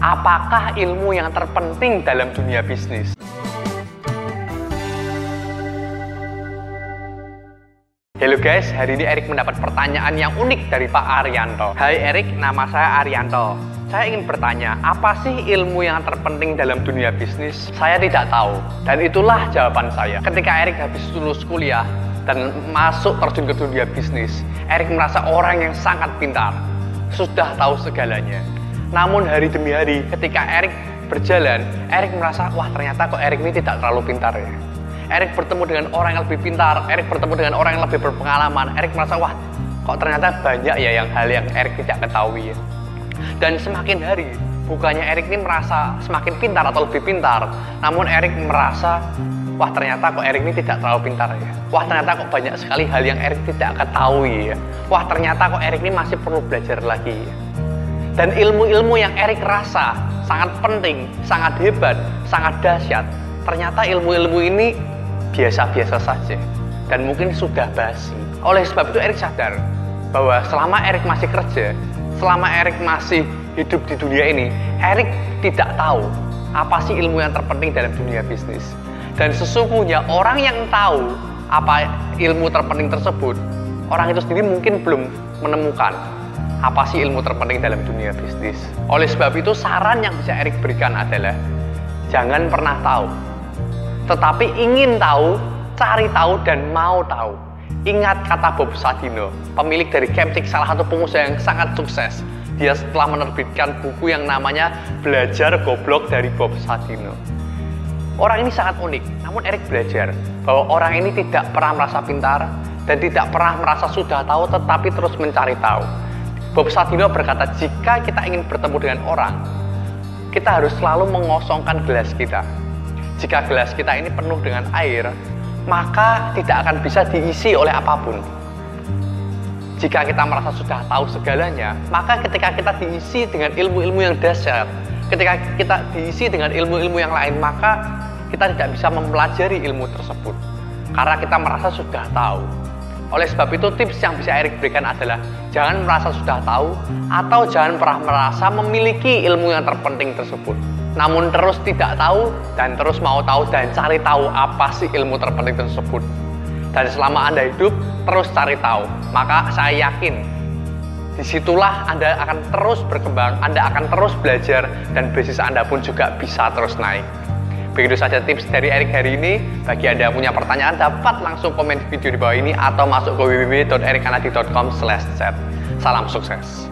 Apakah ilmu yang terpenting dalam dunia bisnis? Halo guys, hari ini Erik mendapat pertanyaan yang unik dari Pak Arianto. Hai Erik, nama saya Arianto. Saya ingin bertanya, apa sih ilmu yang terpenting dalam dunia bisnis? Saya tidak tahu, dan itulah jawaban saya. Ketika Erik habis lulus kuliah dan masuk terjun ke dunia bisnis, Erik merasa orang yang sangat pintar, sudah tahu segalanya. Namun hari demi hari ketika Erik berjalan, Erik merasa, wah ternyata kok Erik ini tidak terlalu pintar ya. Erik bertemu dengan orang yang lebih pintar, Erik bertemu dengan orang yang lebih berpengalaman, Erik merasa, wah kok ternyata banyak ya yang hal yang Erik tidak ketahui ya. Dan semakin hari, bukannya Erik ini merasa semakin pintar atau lebih pintar, namun Erik merasa, wah ternyata kok Erik ini tidak terlalu pintar ya. Wah ternyata kok banyak sekali hal yang Erik tidak ketahui ya. Wah ternyata kok Erik ini masih perlu belajar lagi ya dan ilmu-ilmu yang Erik rasa sangat penting, sangat hebat, sangat dahsyat. Ternyata ilmu-ilmu ini biasa-biasa saja dan mungkin sudah basi. Oleh sebab itu Erik sadar bahwa selama Erik masih kerja, selama Erik masih hidup di dunia ini, Erik tidak tahu apa sih ilmu yang terpenting dalam dunia bisnis. Dan sesungguhnya orang yang tahu apa ilmu terpenting tersebut, orang itu sendiri mungkin belum menemukan apa sih ilmu terpenting dalam dunia bisnis. Oleh sebab itu saran yang bisa Erik berikan adalah jangan pernah tahu. Tetapi ingin tahu, cari tahu dan mau tahu. Ingat kata Bob Sadino, pemilik dari Kemtik, salah satu pengusaha yang sangat sukses. Dia setelah menerbitkan buku yang namanya Belajar Goblok dari Bob Sadino. Orang ini sangat unik, namun Erik belajar bahwa orang ini tidak pernah merasa pintar dan tidak pernah merasa sudah tahu tetapi terus mencari tahu. Bob Sadino berkata, jika kita ingin bertemu dengan orang, kita harus selalu mengosongkan gelas kita. Jika gelas kita ini penuh dengan air, maka tidak akan bisa diisi oleh apa pun. Jika kita merasa sudah tahu segalanya, maka ketika kita diisi dengan ilmu-ilmu yang dahsyat, ketika kita diisi dengan ilmu-ilmu yang lain, maka kita tidak bisa mempelajari ilmu tersebut. Karena kita merasa sudah tahu. Oleh sebab itu tips yang bisa Erik berikan adalah jangan merasa sudah tahu atau jangan pernah merasa memiliki ilmu yang terpenting tersebut. Namun terus tidak tahu dan terus mau tahu dan cari tahu apa sih ilmu terpenting tersebut. Dan selama Anda hidup terus cari tahu, maka saya yakin di situlah Anda akan terus berkembang, Anda akan terus belajar dan bisnis Anda pun juga bisa terus naik. Begitu saja tips dari Erik hari ini. Bagi Anda yang punya pertanyaan, dapat langsung komen di video di bawah ini atau masuk ke www.erikanadi.com/chat. Salam sukses.